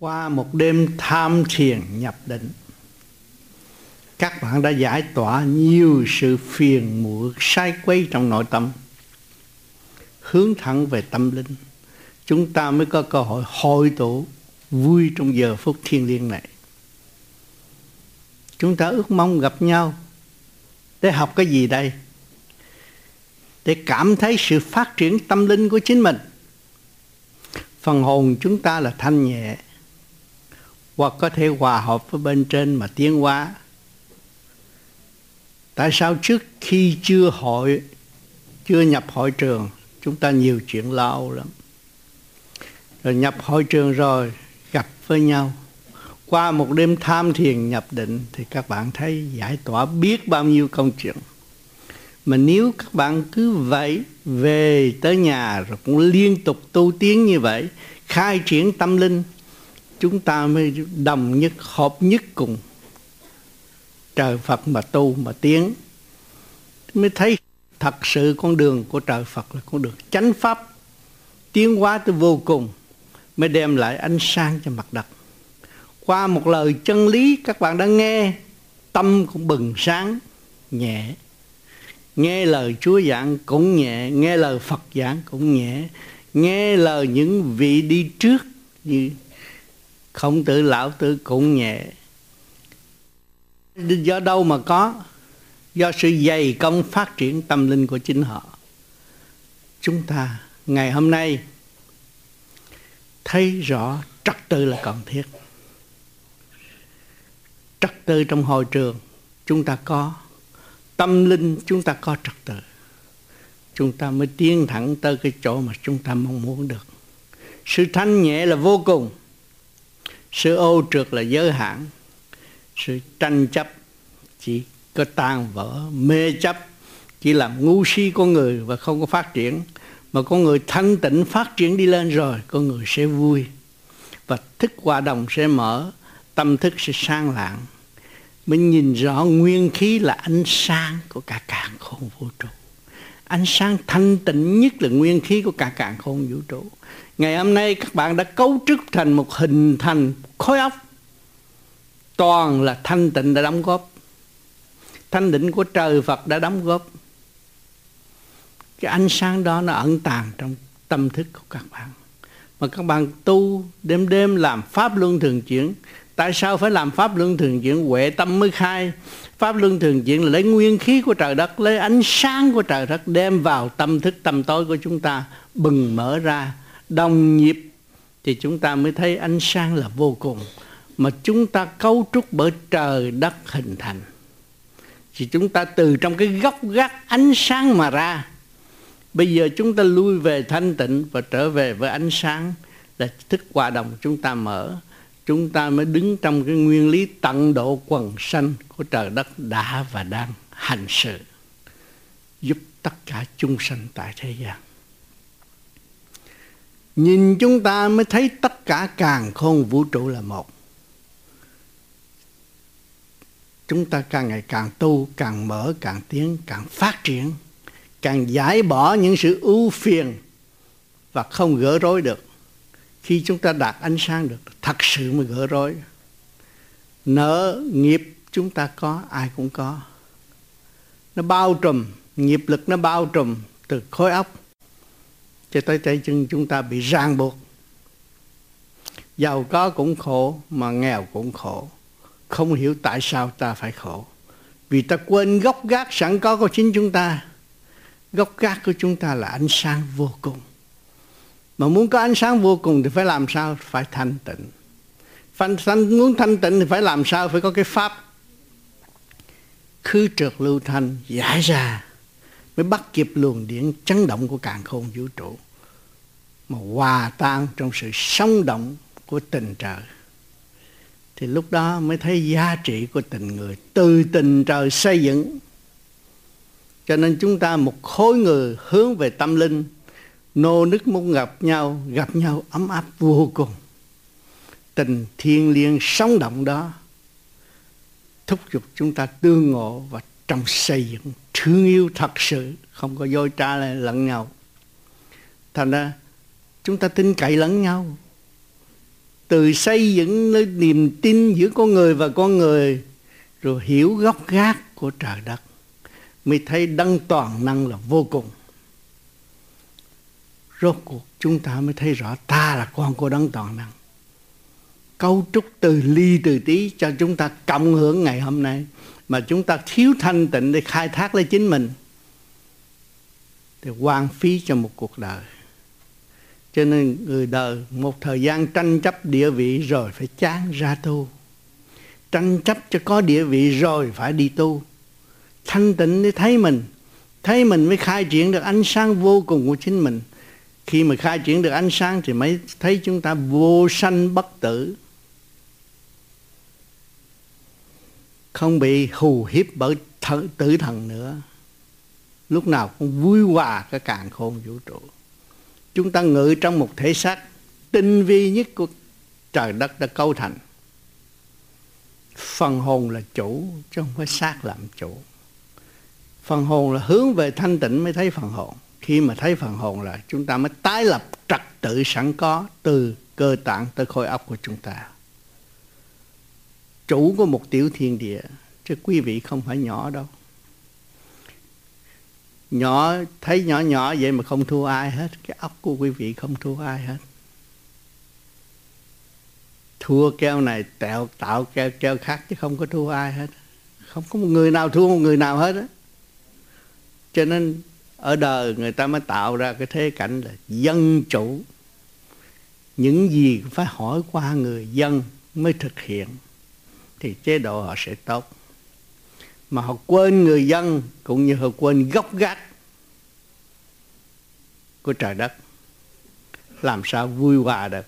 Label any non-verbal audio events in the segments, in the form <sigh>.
qua một đêm tham thiền nhập định, các bạn đã giải tỏa nhiều sự phiền muộn, sai quấy trong nội tâm. Hướng thẳng về tâm linh, chúng ta mới có cơ hội hội tụ vui trong giờ phút thiêng liêng này. Chúng ta ước mong gặp nhau để học cái gì đây? Để cảm thấy sự phát triển tâm linh của chính mình. Phần hồn chúng ta là thanh nhẹ hoặc có thể hòa hợp với bên trên mà tiến hóa. Tại sao trước khi chưa hội, chưa nhập hội trường, chúng ta nhiều chuyện lo lắm? Rồi nhập hội trường rồi, gặp với nhau. Qua một đêm tham thiền nhập định thì các bạn thấy giải tỏa biết bao nhiêu công chuyện. Mà nếu các bạn cứ vậy về tới nhà rồi cũng liên tục tu tiến như vậy, khai triển tâm linh chúng ta mới đồng nhất, hợp nhất cùng. Trời Phật mà tu mà tiến, mới thấy thật sự con đường của trời Phật là con đường chánh pháp, tiến hóa tới vô cùng, mới đem lại ánh sáng cho mặt đất. Qua một lời chân lý, các bạn đã nghe, tâm cũng bừng sáng, nhẹ. Nghe lời Chúa giảng cũng nhẹ, nghe lời Phật giảng cũng nhẹ. Nghe lời những vị đi trước, như không tự lão tử cũng nhẹ. Do đâu mà có? Do sự dày công phát triển tâm linh của chính họ. Chúng ta ngày hôm nay thấy rõ trật tự là cần thiết. Trật tự trong hội trường, chúng ta có. Tâm linh, chúng ta có trật tự chúng ta mới tiến thẳng tới cái chỗ mà chúng ta mong muốn được. Sự thanh nhẹ là vô cùng sự ô trượt là giới hạn. Sự tranh chấp chỉ có tan vỡ, mê chấp chỉ làm ngu si con người và không có phát triển. Mà con người thanh tịnh phát triển đi lên rồi, con người sẽ vui. Và thức hòa đồng sẽ mở, tâm thức sẽ sang lạng. Mình nhìn rõ nguyên khí là ánh sáng của cả càng khôn vũ trụ. Ánh sáng thanh tịnh nhất là nguyên khí của cả càng khôn vũ trụ ngày hôm nay các bạn đã cấu trúc thành một hình thành khối óc. Toàn là thanh tịnh đã đóng góp. Thanh định của trời Phật đã đóng góp. Cái ánh sáng đó nó ẩn tàng trong tâm thức của các bạn. Mà các bạn tu đêm đêm làm pháp luân thường chuyển. Tại sao phải làm pháp luân thường chuyển? Huệ tâm mới khai. Pháp luân thường chuyển là lấy nguyên khí của trời đất, lấy ánh sáng của trời đất đem vào tâm thức, tâm tối của chúng ta, bừng mở ra đồng nhịp thì chúng ta mới thấy ánh sáng là vô cùng. Mà chúng ta cấu trúc bởi trời đất hình thành. Thì chúng ta từ trong cái góc gác ánh sáng mà ra, bây giờ chúng ta lui về thanh tịnh và trở về với ánh sáng là thức hòa đồng chúng ta mở. Chúng ta mới đứng trong cái nguyên lý tận độ quần sanh của trời đất đã và đang hành sự, giúp tất cả chúng sanh tại thế gian nhìn chúng ta mới thấy tất cả càng khôn vũ trụ là một. Chúng ta càng ngày càng tu, càng mở, càng tiến, càng phát triển, càng giải bỏ những sự ưu phiền và không gỡ rối được. Khi chúng ta đạt ánh sáng được, thật sự mới gỡ rối. Nợ nghiệp chúng ta có, ai cũng có. Nó bao trùm, nghiệp lực nó bao trùm từ khối óc cho tới tay chân chúng ta bị ràng buộc. Giàu có cũng khổ mà nghèo cũng khổ. Không hiểu tại sao ta phải khổ. Vì ta quên gốc gác sẵn có của chính chúng ta. Gốc gác của chúng ta là ánh sáng vô cùng. Mà muốn có ánh sáng vô cùng thì phải làm sao? Phải thanh tịnh. Phải thanh, muốn thanh tịnh thì phải làm sao? Phải có cái pháp. Khứ trượt lưu thanh giải ra mới bắt kịp luồng điện chấn động của càng khôn vũ trụ, mà hòa tan trong sự sống động của tình trời. Thì lúc đó mới thấy giá trị của tình người, từ tình trời xây dựng. Cho nên chúng ta một khối người hướng về tâm linh, nô nức muốn gặp nhau gặp nhau ấm áp vô cùng. Tình thiên liêng sống động đó, thúc giục chúng ta tương ngộ và trong xây dựng, thương yêu thật sự, không có dối trá lẫn nhau. Thành ra, chúng ta tin cậy lẫn nhau. Từ xây dựng nơi niềm tin giữa con người và con người, rồi hiểu góc gác của trời đất, mới thấy đấng toàn năng là vô cùng. Rốt cuộc, chúng ta mới thấy rõ ta là con của đấng toàn năng cấu trúc từ ly từ tí cho chúng ta cộng hưởng ngày hôm nay. Mà chúng ta thiếu thanh tịnh để khai thác lấy chính mình thì hoang phí cho một cuộc đời. Cho nên người đời, một thời gian tranh chấp địa vị rồi phải chán ra tu. Tranh chấp cho có địa vị rồi phải đi tu. Thanh tịnh để thấy mình thấy mình mới khai triển được ánh sáng vô cùng của chính mình. Khi mà khai triển được ánh sáng thì mới thấy chúng ta vô sanh bất tử. Không bị hù hiếp bởi th- tử thần nữa. Lúc nào cũng vui hòa cái càng khôn vũ trụ. Chúng ta ngự trong một thể xác tinh vi nhất của trời đất đã cấu thành. Phần hồn là chủ, chứ không phải xác làm chủ. Phần hồn là hướng về thanh tịnh mới thấy phần hồn. Khi mà thấy phần hồn là chúng ta mới tái lập trật tự sẵn có từ cơ tạng tới khối óc của chúng ta chủ của một tiểu thiên địa. Chứ quý vị không phải nhỏ đâu. Nhỏ, thấy nhỏ nhỏ vậy mà không thua ai hết. Cái óc của quý vị không thua ai hết. Thua keo này tạo tạo keo keo khác chứ không có thua ai hết. Không có một người nào thua một người nào hết á. Cho nên ở đời người ta mới tạo ra cái thế cảnh là dân chủ. Những gì phải hỏi qua người dân mới thực hiện thì chế độ họ sẽ tốt. Mà họ quên người dân cũng như họ quên gốc gác của trời đất. Làm sao vui hòa được?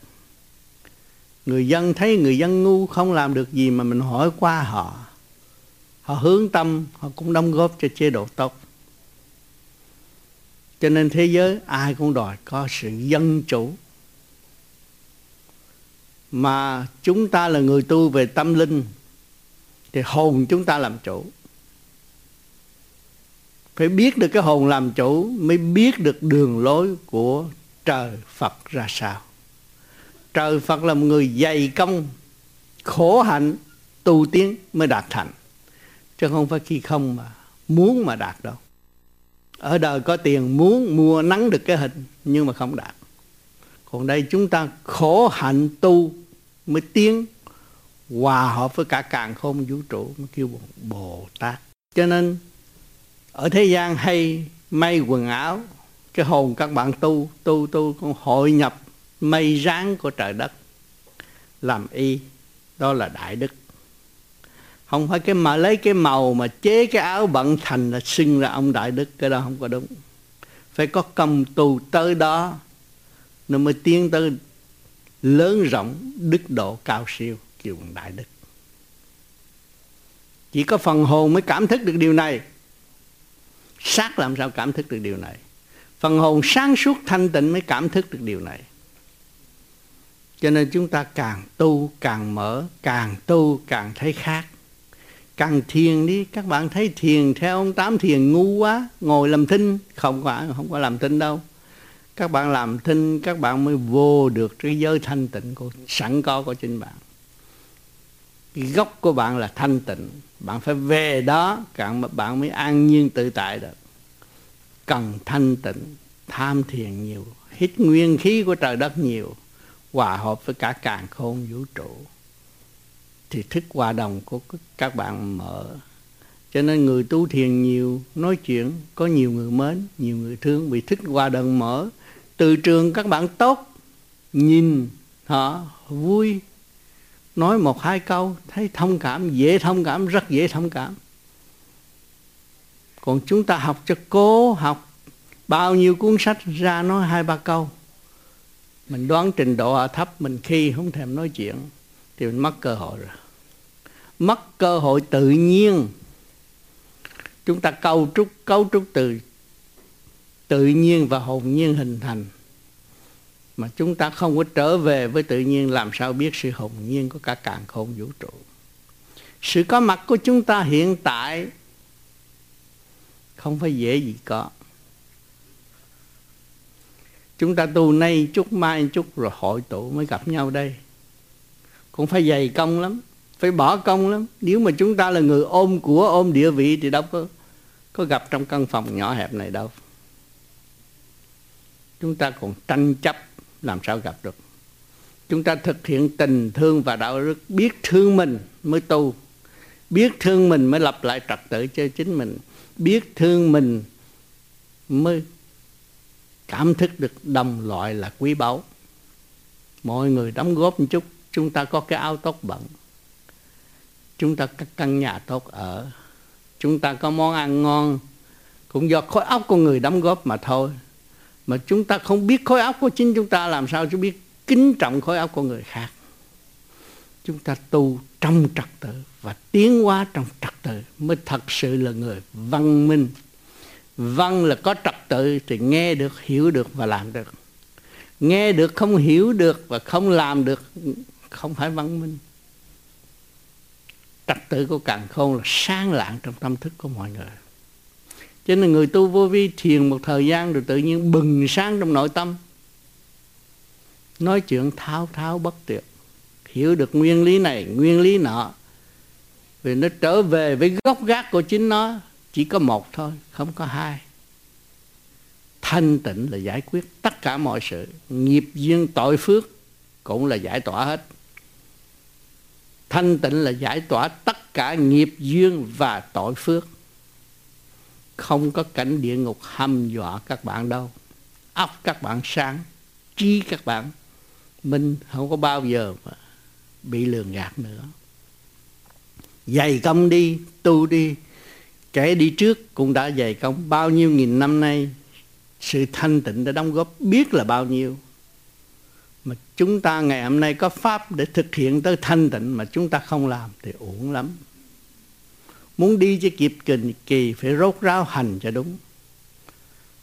Người dân thấy người dân ngu không làm được gì mà mình hỏi qua họ. Họ hướng tâm, họ cũng đóng góp cho chế độ tốt. Cho nên thế giới ai cũng đòi có sự dân chủ. Mà chúng ta là người tu về tâm linh thì hồn chúng ta làm chủ. Phải biết được cái hồn làm chủ mới biết được đường lối của trời Phật ra sao. Trời Phật là một người dày công, khổ hạnh, tu tiến mới đạt thành. Chứ không phải khi không mà muốn mà đạt đâu. Ở đời có tiền muốn mua nắng được cái hình, nhưng mà không đạt. Còn đây chúng ta khổ hạnh tu mới tiến hòa hợp với cả càng không vũ trụ mới kêu bồ tát cho nên, ở thế gian hay may quần áo, cái hồn các bạn tu tu tu con hội nhập mây ráng của trời đất, làm y, đó là đại đức. Không phải cái mà lấy cái màu mà chế cái áo bận thành là xưng ra ông đại đức, cái đó không có đúng. Phải có công tu tới đó, nó mới tiến tới lớn rộng, đức độ cao siêu kêu bằng đại đức. Chỉ có phần hồn mới cảm thức được điều này. Xác làm sao cảm thức được điều này? Phần hồn sáng suốt thanh tịnh mới cảm thức được điều này. Cho nên chúng ta càng tu, càng mở, càng tu, càng thấy khác. Càng thiền đi, các bạn thấy thiền theo ông tám thiền ngu quá, ngồi làm thinh. Không có không có làm thinh đâu. Các bạn làm thinh, các bạn mới vô được cái giới thanh tịnh của sẵn có của chính bạn cái gốc của bạn là thanh tịnh. Bạn phải về đó bạn bạn mới an nhiên tự tại được. Cần thanh tịnh, tham thiền nhiều, hít nguyên khí của trời đất nhiều, hòa hợp với cả càng khôn vũ trụ. Thì thức hòa đồng của các bạn mở. Cho nên người tu thiền nhiều, nói chuyện, có nhiều người mến, nhiều người thương. Bị thức hòa đồng mở, từ trường các bạn tốt, nhìn họ vui nói một hai câu, thấy thông cảm, dễ thông cảm, rất dễ thông cảm. Còn chúng ta học cho cố học bao nhiêu cuốn sách ra nói hai ba câu. Mình đoán trình độ ở thấp, mình khi không thèm nói chuyện, thì mình mất cơ hội rồi. Mất cơ hội tự nhiên. Chúng ta cấu trúc cấu trúc từ tự nhiên và hồn nhiên hình thành mà chúng ta không có trở về với tự nhiên, làm sao biết sự hồn nhiên của cả càng khôn vũ trụ? Sự có mặt của chúng ta hiện tại không phải dễ gì có. Chúng ta tu nay chút mai chút rồi hội tụ mới gặp nhau đây. Cũng phải dày công lắm, phải bỏ công lắm. Nếu mà chúng ta là người ôm của, ôm địa vị thì đâu có có gặp trong căn phòng nhỏ hẹp này đâu. Chúng ta còn tranh chấp làm sao gặp được? Chúng ta thực hiện tình thương và đạo đức, biết thương mình mới tu, biết thương mình mới lập lại trật tự cho chính mình, biết thương mình mới cảm thức được đồng loại là quý báu. Mọi người đóng góp một chút, chúng ta có cái áo tốt bận. Chúng ta có căn nhà tốt ở. Chúng ta có món ăn ngon, cũng do khối óc con người đóng góp mà thôi mà chúng ta không biết khối óc của chính chúng ta làm sao chúng biết kính trọng khối óc của người khác. Chúng ta tu trong trật tự và tiến hóa trong trật tự mới thật sự là người văn minh. Văn là có trật tự thì nghe được, hiểu được và làm được. Nghe được, không hiểu được và không làm được, không phải văn minh. Trật tự của càng khôn là sáng lạng trong tâm thức của mọi người cho nên người tu vô vi thiền một thời gian rồi tự nhiên bừng sáng trong nội tâm. Nói chuyện tháo tháo bất tuyệt. Hiểu được nguyên lý này, nguyên lý nọ, vì nó trở về với gốc gác của chính nó, chỉ có một thôi, không có hai. Thanh tịnh là giải quyết tất cả mọi sự. Nghiệp duyên tội phước cũng là giải tỏa hết. Thanh tịnh là giải tỏa tất cả nghiệp duyên và tội phước không có cảnh địa ngục hăm dọa các bạn đâu. Óc các bạn sáng, trí các bạn. Minh không có bao giờ mà bị lường gạt nữa. Dày công đi, tu đi. Kẻ đi trước cũng đã dày công. Bao nhiêu nghìn năm nay, sự thanh tịnh đã đóng góp biết là bao nhiêu. Mà chúng ta ngày hôm nay có pháp để thực hiện tới thanh tịnh mà chúng ta không làm thì uổng lắm muốn đi cho kịp kỳ kỳ phải rốt ráo hành cho đúng.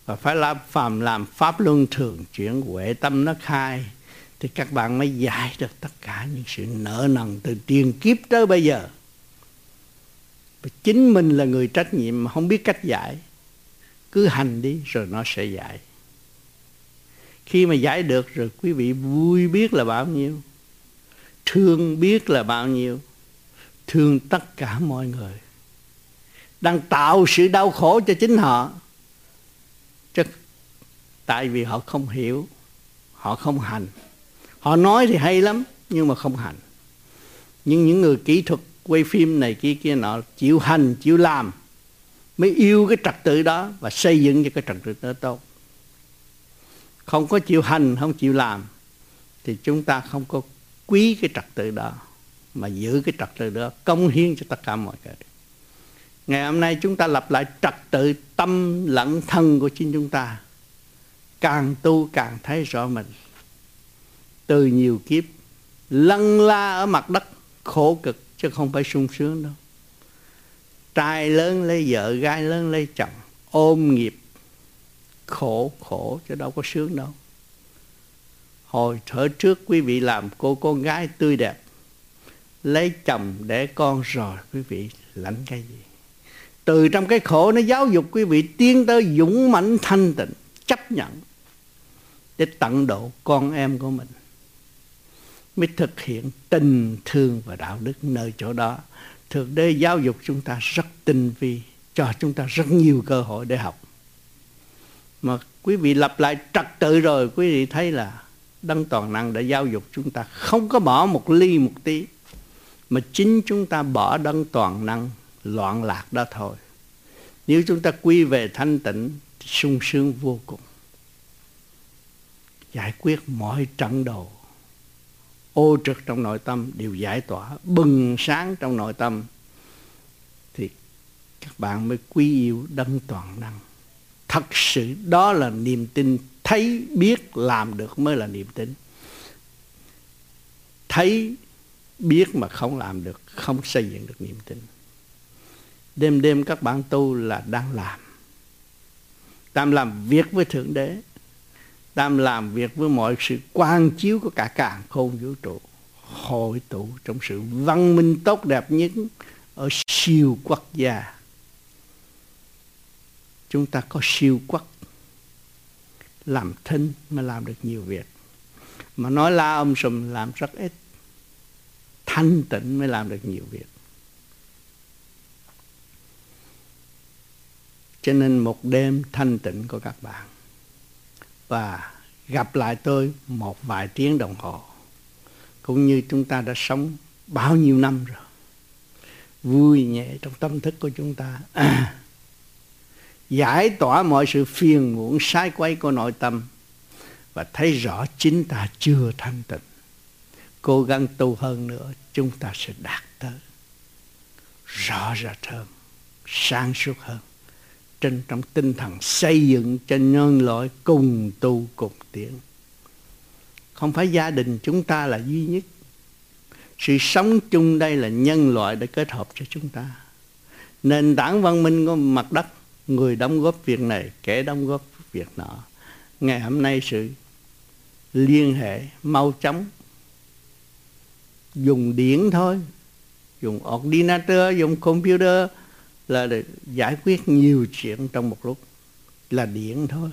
Và phải làm phàm làm pháp luân thường chuyển huệ tâm nó khai, thì các bạn mới giải được tất cả những sự nợ nần từ tiền kiếp tới bây giờ. Và chính mình là người trách nhiệm mà không biết cách giải. Cứ hành đi rồi nó sẽ giải. Khi mà giải được rồi, quý vị vui biết là bao nhiêu, thương biết là bao nhiêu, thương tất cả mọi người đang tạo sự đau khổ cho chính họ. Chứ tại vì họ không hiểu, họ không hành. Họ nói thì hay lắm, nhưng mà không hành. Nhưng những người kỹ thuật quay phim này kia kia nọ chịu hành, chịu làm, mới yêu cái trật tự đó và xây dựng cho cái trật tự đó tốt. Không có chịu hành, không chịu làm, thì chúng ta không có quý cái trật tự đó, mà giữ cái trật tự đó công hiến cho tất cả mọi người ngày hôm nay chúng ta lập lại trật tự tâm lẫn thân của chính chúng ta. Càng tu càng thấy rõ mình. Từ nhiều kiếp lăn la ở mặt đất, khổ cực, chứ không phải sung sướng đâu. Trai lớn lấy vợ, gái lớn lấy chồng, ôm nghiệp, khổ khổ, chứ đâu có sướng đâu. Hồi thở trước, quý vị làm cô con gái tươi đẹp, lấy chồng để con rồi, quý vị lãnh cái gì? Từ trong cái khổ nó giáo dục quý vị tiến tới dũng mãnh thanh tịnh, chấp nhận để tận độ con em của mình, mới thực hiện tình thương và đạo đức nơi chỗ đó. Thượng đế giáo dục chúng ta rất tinh vi, cho chúng ta rất nhiều cơ hội để học. Mà quý vị lập lại trật tự rồi, quý vị thấy là đấng toàn năng đã giáo dục chúng ta không có bỏ một ly một tí, mà chính chúng ta bỏ đấng toàn năng loạn lạc đó thôi. Nếu chúng ta quy về thanh tịnh thì sung sướng vô cùng. Giải quyết mọi trận đồ ô trực trong nội tâm đều giải tỏa, bừng sáng trong nội tâm thì các bạn mới quý yêu đấng toàn năng. Thật sự đó là niềm tin thấy biết làm được mới là niềm tin. Thấy biết mà không làm được, không xây dựng được niềm tin đêm đêm các bạn tu là đang làm. Đang làm việc với thượng đế. Đang làm việc với mọi sự quan chiếu của cả càng khôn vũ trụ. Hội tụ trong sự văn minh tốt đẹp nhất ở siêu quốc gia. Chúng ta có siêu quốc. Làm thinh mà làm được nhiều việc. Mà nói la ông sùm làm rất ít. Thanh tịnh mới làm được nhiều việc. Cho nên một đêm thanh tịnh của các bạn. Và gặp lại tôi một vài tiếng đồng hồ. Cũng như chúng ta đã sống bao nhiêu năm rồi. Vui nhẹ trong tâm thức của chúng ta. À, <coughs> giải tỏa mọi sự phiền muộn sai quay của nội tâm. Và thấy rõ chính ta chưa thanh tịnh. Cố gắng tu hơn nữa chúng ta sẽ đạt tới. Rõ rệt hơn sáng suốt hơn trên trong tinh thần xây dựng cho nhân loại cùng tu cùng tiến. Không phải gia đình chúng ta là duy nhất. Sự sống chung đây là nhân loại để kết hợp cho chúng ta. Nền tảng văn minh của mặt đất, người đóng góp việc này, kẻ đóng góp việc nọ. Ngày hôm nay sự liên hệ, mau chóng. Dùng điện thôi, dùng ordinator dùng computer là để giải quyết nhiều chuyện trong một lúc, là điện thôi.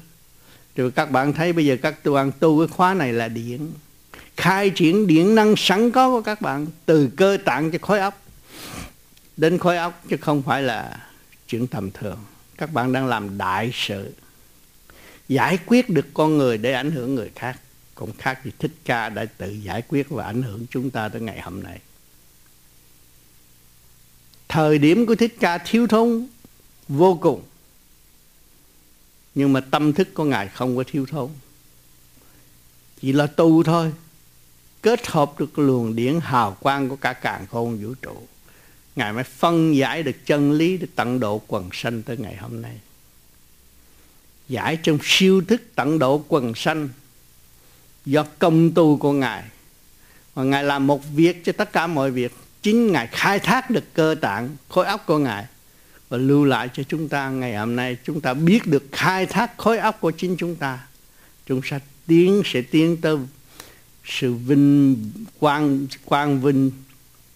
Rồi các bạn thấy bây giờ các bạn tu cái khóa này là điện khai triển điện năng sẵn có của các bạn từ cơ tạng cho khối óc, đến khối óc chứ không phải là chuyện tầm thường. Các bạn đang làm đại sự, giải quyết được con người để ảnh hưởng người khác, cũng khác gì thích ca đã tự giải quyết và ảnh hưởng chúng ta tới ngày hôm nay thời điểm của thích ca thiếu thốn vô cùng. Nhưng mà tâm thức của ngài không có thiếu thốn. Chỉ là tu thôi. Kết hợp được luồng điển hào quang của cả càng khôn vũ trụ. Ngài mới phân giải được chân lý để tận độ quần sanh tới ngày hôm nay. Giải trong siêu thức tận độ quần sanh do công tu của ngài. Và ngài làm một việc cho tất cả mọi việc chính ngài khai thác được cơ tạng, khối óc của ngài, và lưu lại cho chúng ta ngày hôm nay. Chúng ta biết được khai thác khối óc của chính chúng ta. Chúng ta tiến, sẽ tiến tới sự vinh quang quang vinh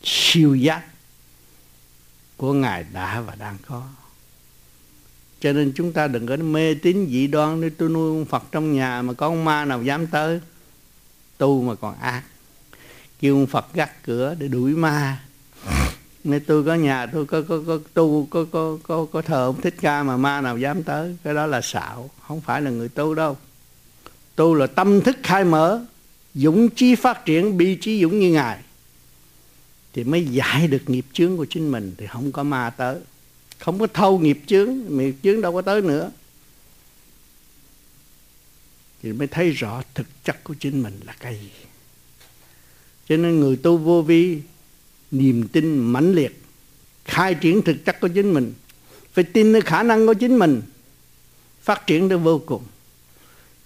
siêu giác của ngài đã và đang có. Cho nên chúng ta đừng có mê tín dị đoan, nếu tôi nuôi ông Phật trong nhà mà có ông ma nào dám tới, tu mà còn ác kêu ông Phật gắt cửa để đuổi ma. Nên tôi có nhà, tôi có có có tu, có có có có thờ ông thích ca mà ma nào dám tới, cái đó là xạo, không phải là người tu đâu. Tu là tâm thức khai mở, dũng chí phát triển, bi trí dũng như ngài. Thì mới giải được nghiệp chướng của chính mình, thì không có ma tới. Không có thâu nghiệp chướng nghiệp chướng đâu có tới nữa. Thì mới thấy rõ thực chất của chính mình là cái gì cho nên người tu vô vi, niềm tin mãnh liệt. Khai triển thực chất của chính mình. Phải tin nơi khả năng của chính mình. Phát triển đến vô cùng.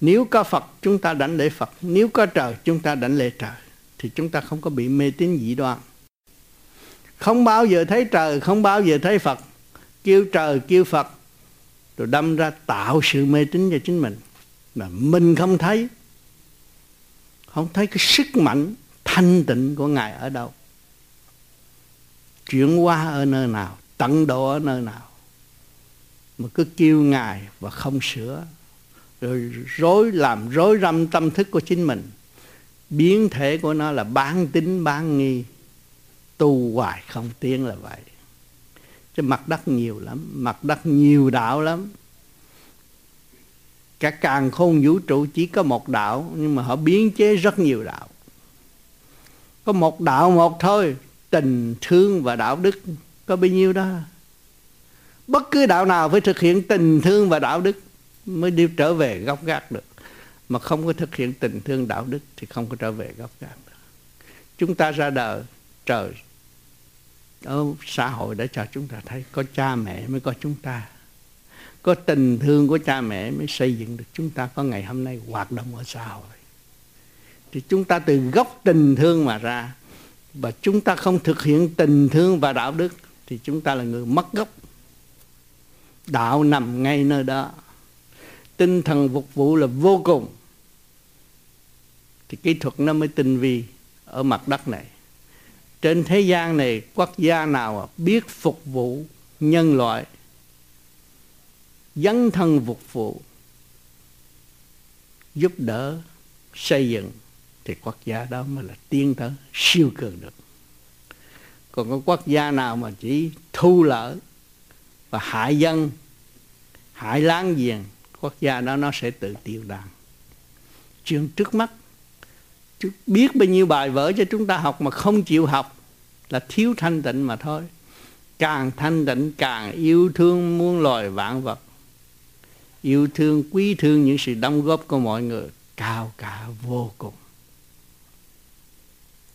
Nếu có Phật, chúng ta đảnh lễ Phật. Nếu có trời, chúng ta đảnh lễ trời. Thì chúng ta không có bị mê tín dị đoan. Không bao giờ thấy trời, không bao giờ thấy Phật. Kêu trời, kêu Phật. Rồi đâm ra tạo sự mê tín cho chính mình. Mà mình không thấy. Không thấy cái sức mạnh thanh tịnh của ngài ở đâu? Chuyển hóa ở nơi nào? Tận độ ở nơi nào? Mà cứ kêu ngài và không sửa. Rồi rối làm, rối rắm tâm thức của chính mình. Biến thể của nó là bán tính bán nghi. Tu hoài không tiến là vậy. Chứ mặt đất nhiều lắm, mặt đất nhiều đạo lắm. Cả càng khôn vũ trụ chỉ có một đạo, nhưng mà họ biến chế rất nhiều đạo có một đạo một thôi, tình, thương và đạo đức. Có bao nhiêu đó? Bất cứ đạo nào phải thực hiện tình, thương và đạo đức mới đi trở về gốc gác được. Mà không có thực hiện tình, thương, đạo đức thì không có trở về gốc gác được. Chúng ta ra đời, trời, ở xã hội đã cho chúng ta thấy có cha mẹ mới có chúng ta. Có tình, thương của cha mẹ mới xây dựng được. Chúng ta có ngày hôm nay hoạt động ở xã hội thì chúng ta từ gốc tình thương mà ra. Và chúng ta không thực hiện tình thương và đạo đức, thì chúng ta là người mất gốc. Đạo nằm ngay nơi đó. Tinh thần phục vụ là vô cùng. Thì kỹ thuật nó mới tinh vi ở mặt đất này. Trên thế gian này, quốc gia nào biết phục vụ nhân loại, dấn thân phục vụ, giúp đỡ, xây dựng thì quốc gia đó mới là tiến tới siêu cường được. Còn có quốc gia nào mà chỉ thu lỡ và hại dân, hại láng giềng, quốc gia đó nó sẽ tự tiêu đàn. Chuyện trước mắt biết bao nhiêu bài vở cho chúng ta học mà không chịu học là thiếu thanh tịnh mà thôi. Càng thanh tịnh, càng yêu thương muôn loài vạn vật. Yêu thương quý thương những sự đóng góp của mọi người, cao cả vô cùng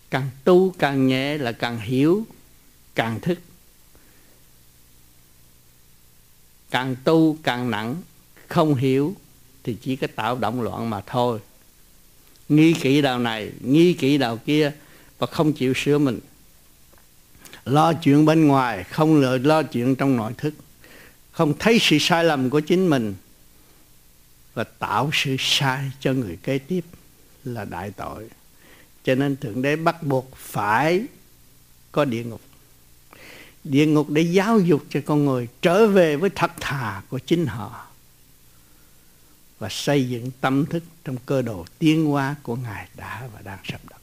càng tu càng nhẹ là càng hiểu, càng thức. Càng tu càng nặng, không hiểu thì chỉ có tạo động loạn mà thôi. Nghi kỹ đạo này, nghi kỹ đạo kia và không chịu sửa mình. Lo chuyện bên ngoài, không lợi lo chuyện trong nội thức. Không thấy sự sai lầm của chính mình và tạo sự sai cho người kế tiếp là đại tội cho nên thượng đế bắt buộc phải có địa ngục. Địa ngục để giáo dục cho con người trở về với thật thà của chính họ và xây dựng tâm thức trong cơ đồ tiến hóa của ngài đã và đang sắp đặt.